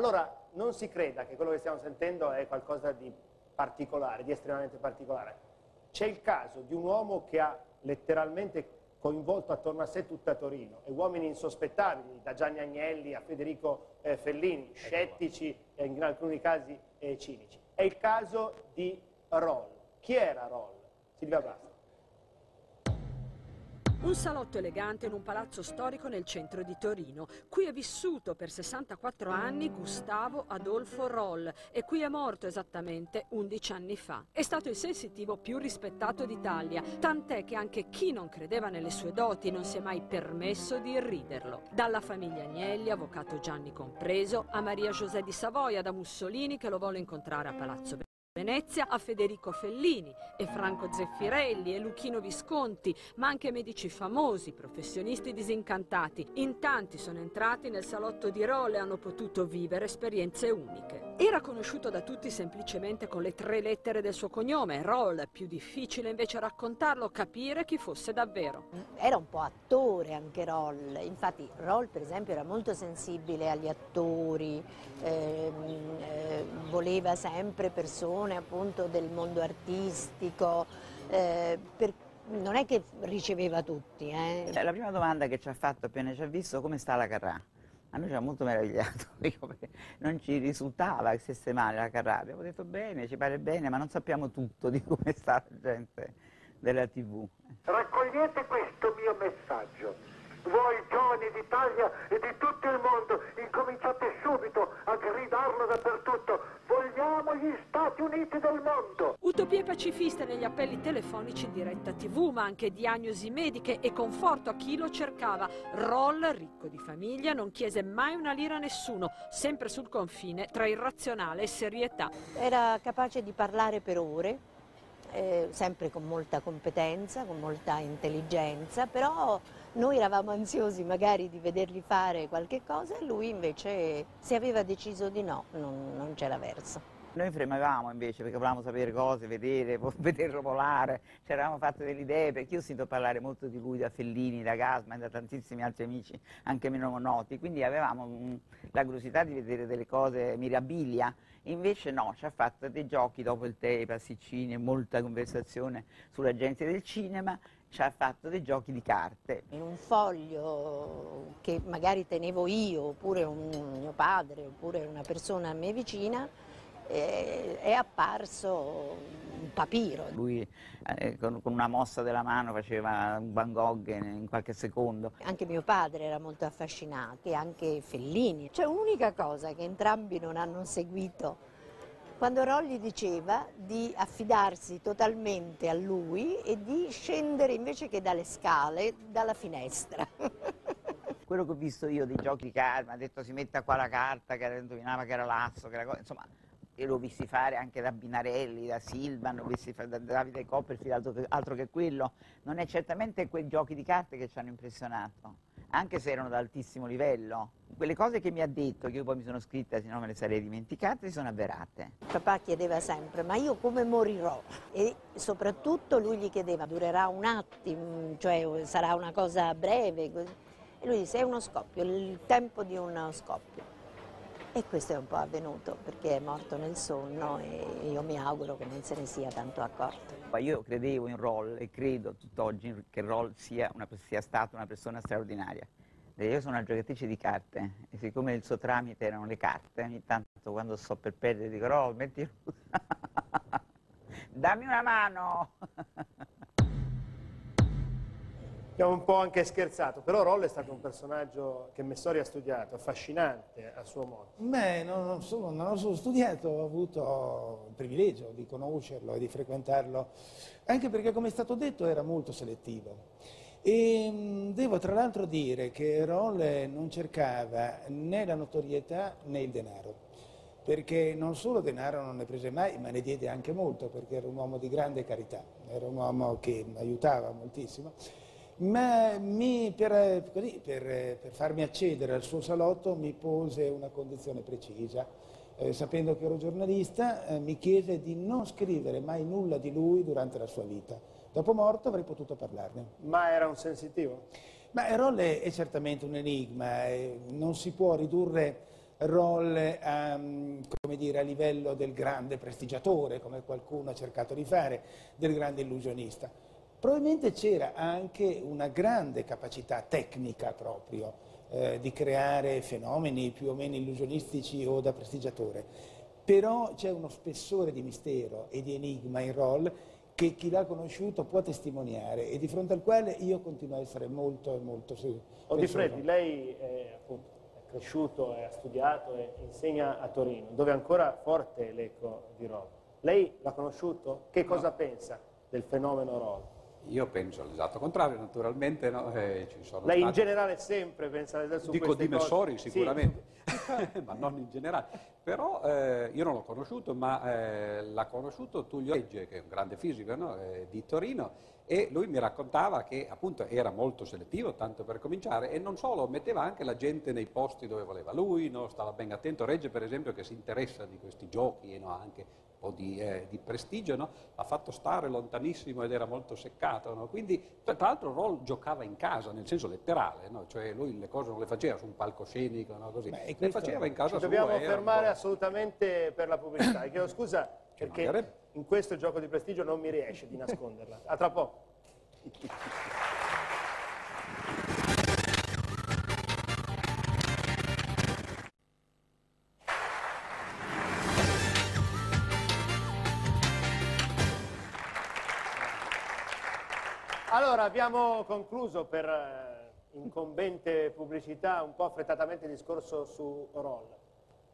Allora, non si creda che quello che stiamo sentendo è qualcosa di particolare, di estremamente particolare. C'è il caso di un uomo che ha letteralmente coinvolto attorno a sé tutta Torino e uomini insospettabili, da Gianni Agnelli a Federico eh, Fellini, scettici e in alcuni casi eh, cinici. È il caso di Roll. Chi era Roll? Silvia Basta. Un salotto elegante in un palazzo storico nel centro di Torino. Qui è vissuto per 64 anni Gustavo Adolfo Roll e qui è morto esattamente 11 anni fa. È stato il sensitivo più rispettato d'Italia, tant'è che anche chi non credeva nelle sue doti non si è mai permesso di irriderlo. Dalla famiglia Agnelli, avvocato Gianni compreso, a Maria José di Savoia, da Mussolini che lo vuole incontrare a Palazzo Venezia a Federico Fellini e Franco Zeffirelli e Luchino Visconti, ma anche medici famosi, professionisti disincantati. In tanti sono entrati nel salotto di Rolle e hanno potuto vivere esperienze uniche. Era conosciuto da tutti semplicemente con le tre lettere del suo cognome, Roll, più difficile invece raccontarlo, capire chi fosse davvero. Era un po' attore anche Roll, infatti Roll per esempio era molto sensibile agli attori, ehm, eh, voleva sempre persone persone appunto del mondo artistico, eh, per, non è che riceveva tutti. Eh. La prima domanda che ci ha fatto appena ci ha visto come sta la Carrà? A noi ci ha molto meravigliato, non ci risultava che stesse male la Carrà, abbiamo detto bene, ci pare bene, ma non sappiamo tutto di come sta la gente della tv. Raccogliete questo mio messaggio, voi giovani d'Italia e di tutto il mondo, incominciate subito a gridarlo dappertutto, vogliamo gli Stati Uniti del mondo. Utopie pacifiste negli appelli telefonici in diretta tv, ma anche diagnosi mediche e conforto a chi lo cercava. Roll, ricco di famiglia, non chiese mai una lira a nessuno, sempre sul confine tra irrazionale e serietà. Era capace di parlare per ore, eh, sempre con molta competenza, con molta intelligenza, però noi eravamo ansiosi magari di vedergli fare qualche cosa e lui invece se aveva deciso di no, non, non c'era verso. Noi fremevamo invece perché volevamo sapere cose, vedere, vederlo volare, ci eravamo fatti delle idee perché io ho sentito parlare molto di lui da Fellini, da Gasman, da tantissimi altri amici, anche meno noti, quindi avevamo mh, la curiosità di vedere delle cose mirabilia, invece no, ci ha fatto dei giochi dopo il tè, i pasticcini, molta conversazione sull'agenzia del cinema, ci ha fatto dei giochi di carte. In un foglio che magari tenevo io, oppure un mio padre, oppure una persona a me vicina, eh, è apparso un papiro. Lui eh, con, con, una mossa della mano faceva un Van Gogh in, in, qualche secondo. Anche mio padre era molto affascinato, e anche Fellini. C'è un'unica cosa che entrambi non hanno seguito quando Rolli diceva di affidarsi totalmente a lui e di scendere invece che dalle scale, dalla finestra. Quello che ho visto io dei giochi mi ha detto si metta qua la carta, che indovinava che era l'asso, che era insomma, io l'ho visti fare anche da Binarelli, da Silvan, l'ho visti fare da Davide Copperfield, altro che, altro che quello. Non è certamente quei giochi di carte che ci hanno impressionato anche se erano da altissimo livello. Quelle cose che mi ha detto, che io poi mi sono scritta, se no me le sarei dimenticate, si sono avverate. Papà chiedeva sempre, ma io come morirò? E soprattutto lui gli chiedeva, durerà un attimo, cioè sarà una cosa breve? Così. E lui disse, è uno scoppio, il tempo di uno scoppio. E questo è un po' avvenuto perché è morto nel sonno e io mi auguro che non se ne sia tanto accorto. Io credevo in Roll e credo tutt'oggi che Roll sia, una, sia stata una persona straordinaria. Io sono una giocatrice di carte e siccome il suo tramite erano le carte, ogni tanto quando sto per perdere dico Roll, metti dammi una mano. Abbiamo un po' anche scherzato, però Roll è stato un personaggio che Messori ha studiato, affascinante a suo modo. Beh, non, non, solo, non ho solo studiato, ho avuto il privilegio di conoscerlo e di frequentarlo, anche perché come è stato detto era molto selettivo. E devo tra l'altro dire che Roll non cercava né la notorietà né il denaro, perché non solo denaro non ne prese mai, ma ne diede anche molto, perché era un uomo di grande carità, era un uomo che aiutava moltissimo ma mi, per, così, per, per, farmi accedere al suo salotto mi pose una condizione precisa. Eh, sapendo che ero giornalista, eh, mi chiese di non scrivere mai nulla di lui durante la sua vita. Dopo morto avrei potuto parlarne. Ma era un sensitivo? Ma Rolle è certamente un enigma, eh, non si può ridurre Roll a, come dire, a livello del grande prestigiatore, come qualcuno ha cercato di fare, del grande illusionista. Probabilmente c'era anche una grande capacità tecnica proprio eh, di creare fenomeni più o meno illusionistici o da prestigiatore, però c'è uno spessore di mistero e di enigma in Roll che chi l'ha conosciuto può testimoniare e di fronte al quale io continuo a essere molto molto O di Freddi, lei è, appunto, è cresciuto, ha studiato e insegna a Torino, dove è ancora forte l'eco di Roll. Lei l'ha conosciuto? Che cosa no. pensa del fenomeno Roll? Io penso l'esatto contrario, naturalmente. No? Eh, Lei stati... in generale sempre pensa su Dico di Messori sicuramente, sì. ma non in generale. Però eh, io non l'ho conosciuto, ma eh, l'ha conosciuto Tullio Regge, che è un grande fisico no? Eh, di Torino, e lui mi raccontava che appunto era molto selettivo, tanto per cominciare, e non solo, metteva anche la gente nei posti dove voleva lui, no? stava ben attento. Regge per esempio che si interessa di questi giochi, no? anche po' di, eh, di prestigio, no? l'ha fatto stare lontanissimo ed era molto seccato. No? Quindi, tra l'altro, Roll giocava in casa, nel senso letterale, no? cioè lui le cose non le faceva su un palcoscenico, così. Beh, le faceva in casa Ci dobbiamo fermare assolutamente per la pubblicità. E chiedo scusa perché in questo gioco di prestigio non mi riesce di nasconderla. A tra poco. Allora, abbiamo concluso per eh, incombente pubblicità un po' affrettatamente il discorso su Roll.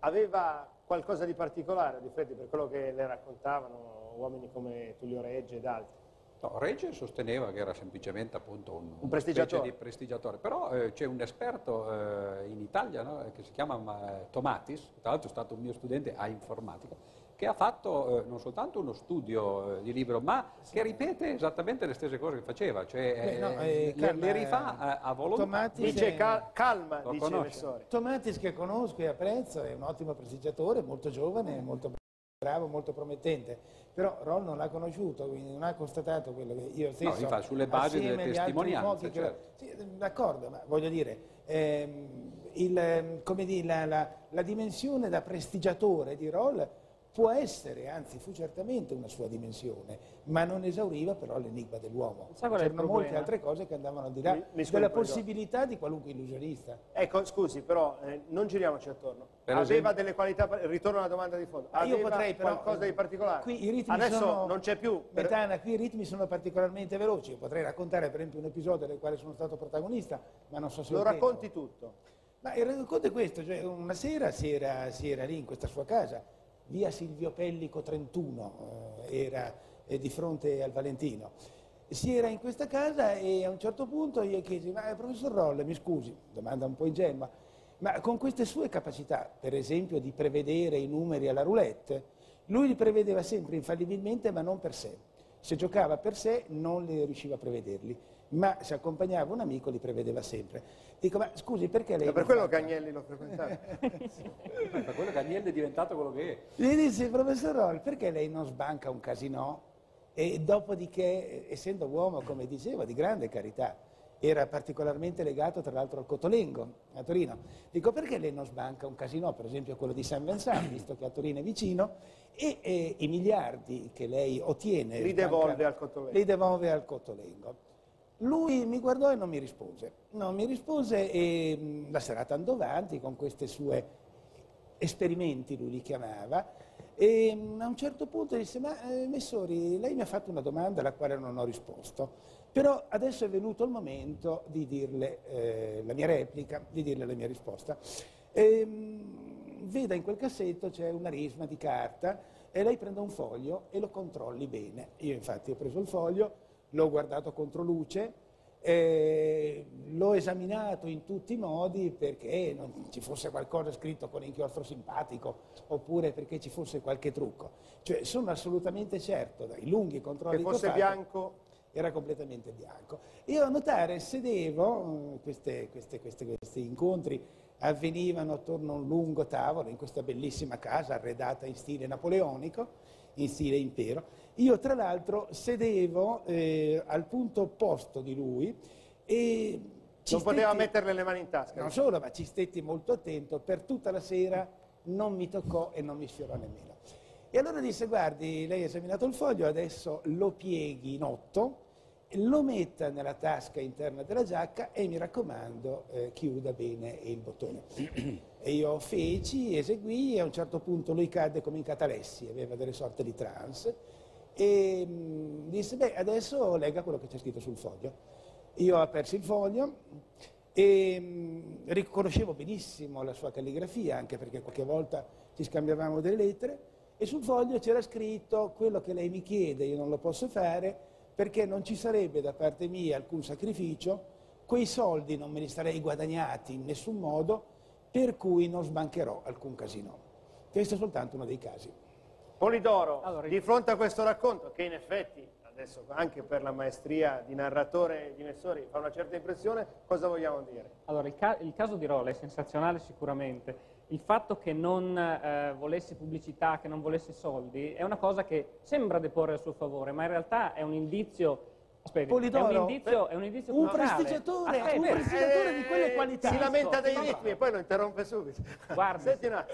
Aveva qualcosa di particolare, di Freddi, per quello che le raccontavano uomini come Tullio Regge ed altri? No, Regge sosteneva che era semplicemente appunto un, un prestigiatore. prestigiatore. però eh, c'è un esperto eh, in Italia no, che si chiama eh, Tomatis, tra l'altro è stato un mio studente a informatica, che ha fatto eh, non soltanto uno studio eh, di libro, ma che ripete esattamente le stesse cose che faceva, cioè Beh, no, eh, le, le, rifà a, a volontà. Tomatis dice cal calma, Lo dice Messori. Tomatis che conosco e apprezzo, è un ottimo prestigiatore, molto giovane, molto bravo, molto promettente, però Roll non l'ha conosciuto, quindi non ha constatato quello che io stesso... No, infatti, sulle basi delle testimonianze, certo. sì, d'accordo, ma voglio dire, ehm, il, ehm, dire, la, la, la dimensione da prestigiatore di Roll può essere, anzi fu certamente una sua dimensione, ma non esauriva però l'enigma dell'uomo. C'erano molte altre cose che andavano al di là mi, mi della possibilità di qualunque illusionista. Ecco, scusi, però eh, non giriamoci attorno. Per Aveva esempio... delle qualità, ritorno alla domanda di fondo, Aveva io potrei però, qualcosa di particolare? Qui i ritmi Adesso sono, non c'è più. Per... Metana, qui i ritmi sono particolarmente veloci, io potrei raccontare per esempio un episodio del quale sono stato protagonista, ma non so se lo racconti tutto. Ma il racconto è questo, cioè una sera si era, si era lì in questa sua casa, via Silvio Pellico 31, eh, era di fronte al Valentino. Si era in questa casa e a un certo punto gli chiesi, ma professor Rolle, mi scusi, domanda un po' ingenua, ma con queste sue capacità, per esempio di prevedere i numeri alla roulette, lui li prevedeva sempre infallibilmente ma non per sé. Se giocava per sé non riusciva a prevederli ma se accompagnava un amico li prevedeva sempre. Dico, ma scusi, perché lei... È per quello che Agnelli lo frequentava. sì. Per quello che Agnelli è diventato quello che è. Gli disse, professor Roll, perché lei non sbanca un casino? E dopodiché, essendo uomo, come diceva, di grande carità, era particolarmente legato tra l'altro al Cotolengo, a Torino. Dico, perché lei non sbanca un casino, per esempio quello di San Vincent, visto che a Torino è vicino, e, e i miliardi che lei ottiene... Li devolve al Cotolengo. Li devolve al Cotolengo. Lui mi guardò e non mi rispose. Non mi rispose e mm, la serata andò avanti con questi suoi esperimenti, lui li chiamava, e mm, a un certo punto disse, ma eh, Messori, lei mi ha fatto una domanda alla quale non ho risposto, però adesso è venuto il momento di dirle eh, la mia replica, di dirle la mia risposta. E, mm, veda in quel cassetto c'è una risma di carta e lei prende un foglio e lo controlli bene. Io infatti ho preso il foglio, l'ho guardato contro luce, eh, l'ho esaminato in tutti i modi perché non ci fosse qualcosa scritto con inchiostro simpatico oppure perché ci fosse qualche trucco. Cioè sono assolutamente certo dai lunghi controlli che fosse che bianco era completamente bianco. Io a notare sedevo, queste, queste, queste, questi incontri avvenivano attorno a un lungo tavolo in questa bellissima casa arredata in stile napoleonico, in stile impero, io tra l'altro sedevo eh, al punto opposto di lui e Non poteva stetti- metterle le mani in tasca. Non solo, ma ci stetti molto attento, per tutta la sera non mi toccò e non mi sfiorò nemmeno. E allora disse, guardi, lei ha esaminato il foglio, adesso lo pieghi in otto, lo metta nella tasca interna della giacca e mi raccomando eh, chiuda bene il bottone. e io feci, eseguì e a un certo punto lui cadde come in catalessi, aveva delle sorte di trance e mh, disse, beh adesso legga quello che c'è scritto sul foglio. Io apersi il foglio e mh, riconoscevo benissimo la sua calligrafia, anche perché qualche volta ci scambiavamo delle lettere, e sul foglio c'era scritto quello che lei mi chiede, io non lo posso fare, perché non ci sarebbe da parte mia alcun sacrificio, quei soldi non me li sarei guadagnati in nessun modo, per cui non sbancherò alcun casino. Questo è soltanto uno dei casi. Polidoro, Allora, di fronte a questo racconto, che in effetti, adesso anche per la maestria di narratore e di Messori, fa una certa impressione, cosa vogliamo dire? Allora, il, ca- il caso di Rolla è sensazionale sicuramente. Il fatto che non eh, volesse pubblicità, che non volesse soldi, è una cosa che sembra deporre a suo favore, ma in realtà è un indizio... Aspetti, Polidoro, è un indizio, è un indizio un prestigiatore, Aspetta, un prestigiatore di quelle Eh, qualità. Si lamenta dei no. ritmi e poi lo interrompe subito. Attimo.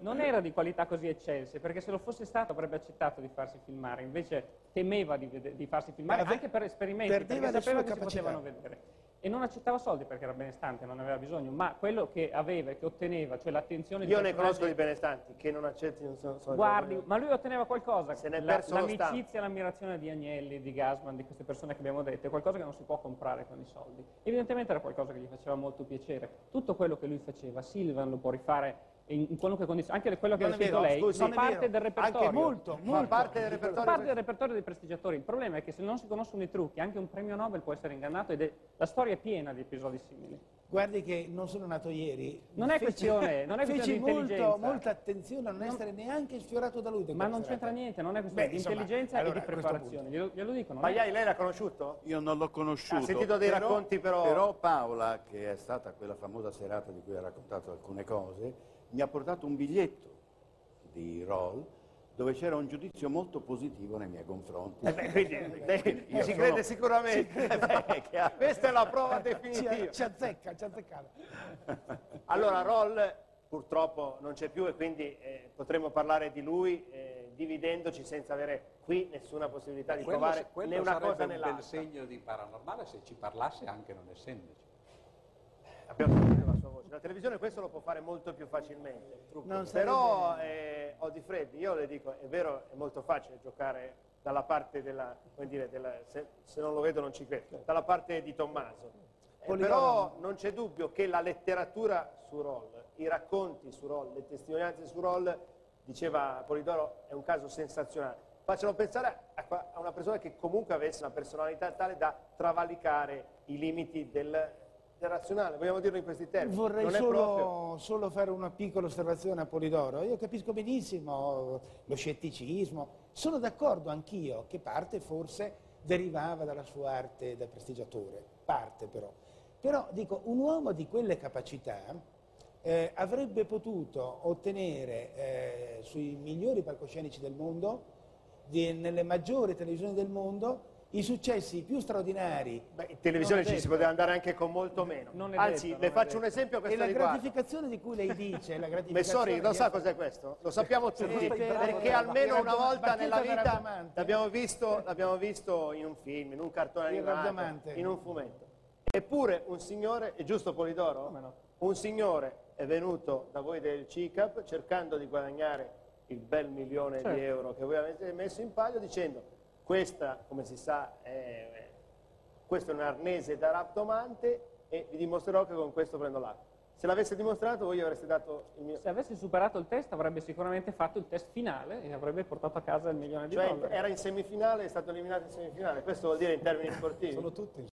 non era di qualità così eccelse, perché se lo fosse stato avrebbe accettato di farsi filmare, invece temeva di, di farsi filmare Ave- anche per esperimenti, perdeva perché sapeva che si capacità. potevano vedere. E non accettava soldi perché era benestante, non aveva bisogno, ma quello che aveva e che otteneva, cioè l'attenzione di Io ne conosco di benestanti che non accettino sono, sono Guardi, ma lui otteneva qualcosa. Se n'è La- l'amicizia e l'ammirazione di Agnelli, di Gasman, di queste persone che abbiamo detto, è qualcosa che non si può comprare con i soldi. Evidentemente era qualcosa che gli faceva molto piacere. Tutto quello che lui faceva, Silvan lo può rifare in, in qualunque condizione, anche quello che Non ha scritto vero, lei, scusi, fa non parte del repertorio. Anche molto, Fa molto. parte del Fa repertorio. parte del repertorio dei prestigiatori. Il problema è che se non si conoscono i trucchi, anche un premio Nobel può essere ingannato ed è, la storia è piena di episodi simili. Guardi che non sono nato ieri. Non è questione- non è feci questione di molto, intelligenza. molta attenzione a non essere neanche sfiorato da lui. Ma non c'entra niente, non è questione Beh, di insomma, intelligenza allora, e di preparazione. Glielo, glielo dico, non è- Magliai, lei l'ha conosciuto? Io non l'ho conosciuto. Ha sentito dei però- racconti, però- Però Paola, che è stata quella famosa serata di cui ha raccontato alcune cose, mi ha portato un biglietto di Roll dove c'era un giudizio molto positivo nei miei confronti. Eh beh, quindi lei Io ci sono- crede sicuramente. È chiaro. Questa è la prova definitiva. ci azzecca, ci azzecca. Allora, Roll purtroppo non c'è più e quindi eh, potremmo parlare di lui eh, dividendoci senza avere qui nessuna possibilità di Quello, provare quello né una sarebbe cosa né un bel l'altra. segno di paranormale se ci parlasse anche non essendoci. Abbiamo sentito sua voce. La televisione questo lo può fare molto più facilmente. Però, eh, Odifreddi, io le dico, è vero, è molto facile giocare dalla parte della, come dire, della- se, se non lo vedo non ci credo, dalla parte di Tommaso. Eh, però non c'è dubbio che la letteratura su Roll, i racconti su Roll, le testimonianze su Roll, diceva Polidoro, è un caso sensazionale. Facciano pensare a, a una persona che comunque avesse una personalità tale da travalicare i limiti del, del razionale, vogliamo dirlo in questi termini. Vorrei non è proprio... solo, solo fare una piccola osservazione a Polidoro. Io capisco benissimo lo scetticismo, sono d'accordo anch'io che parte forse derivava dalla sua arte da prestigiatore, parte però. Però dico, un uomo di quelle capacità eh, avrebbe potuto ottenere eh, sui migliori palcoscenici del mondo, di- nelle maggiori televisioni del mondo, i successi più straordinari Beh, in televisione ci si poteva andare anche con molto meno. Non è Anzi, detto, le faccio un esempio a E questo la riguardo. gratificazione di cui lei dice, la gratificazione Messori, lo sa cos'è questo? Lo sappiamo tutti, perché almeno una volta nella vita l'abbiamo visto, l'abbiamo visto in un film, in un cartone animato, in un fumetto. Eppure un signore, è giusto Polidoro? No? Un signore è venuto da voi del CICAP cercando di guadagnare il bel milione Certo. di euro che voi avete messo in palio dicendo questa, come si sa, è, questo è un arnese da raptomante e vi dimostrerò che con questo prendo l'acqua. Se l'avesse dimostrato voi avreste dato il mio... Se avesse superato il test avrebbe sicuramente fatto il test finale e avrebbe portato a casa il milione di Cioè dollari. era in semifinale, è stato eliminato in semifinale, questo vuol dire in termini sportivi. Sono tutti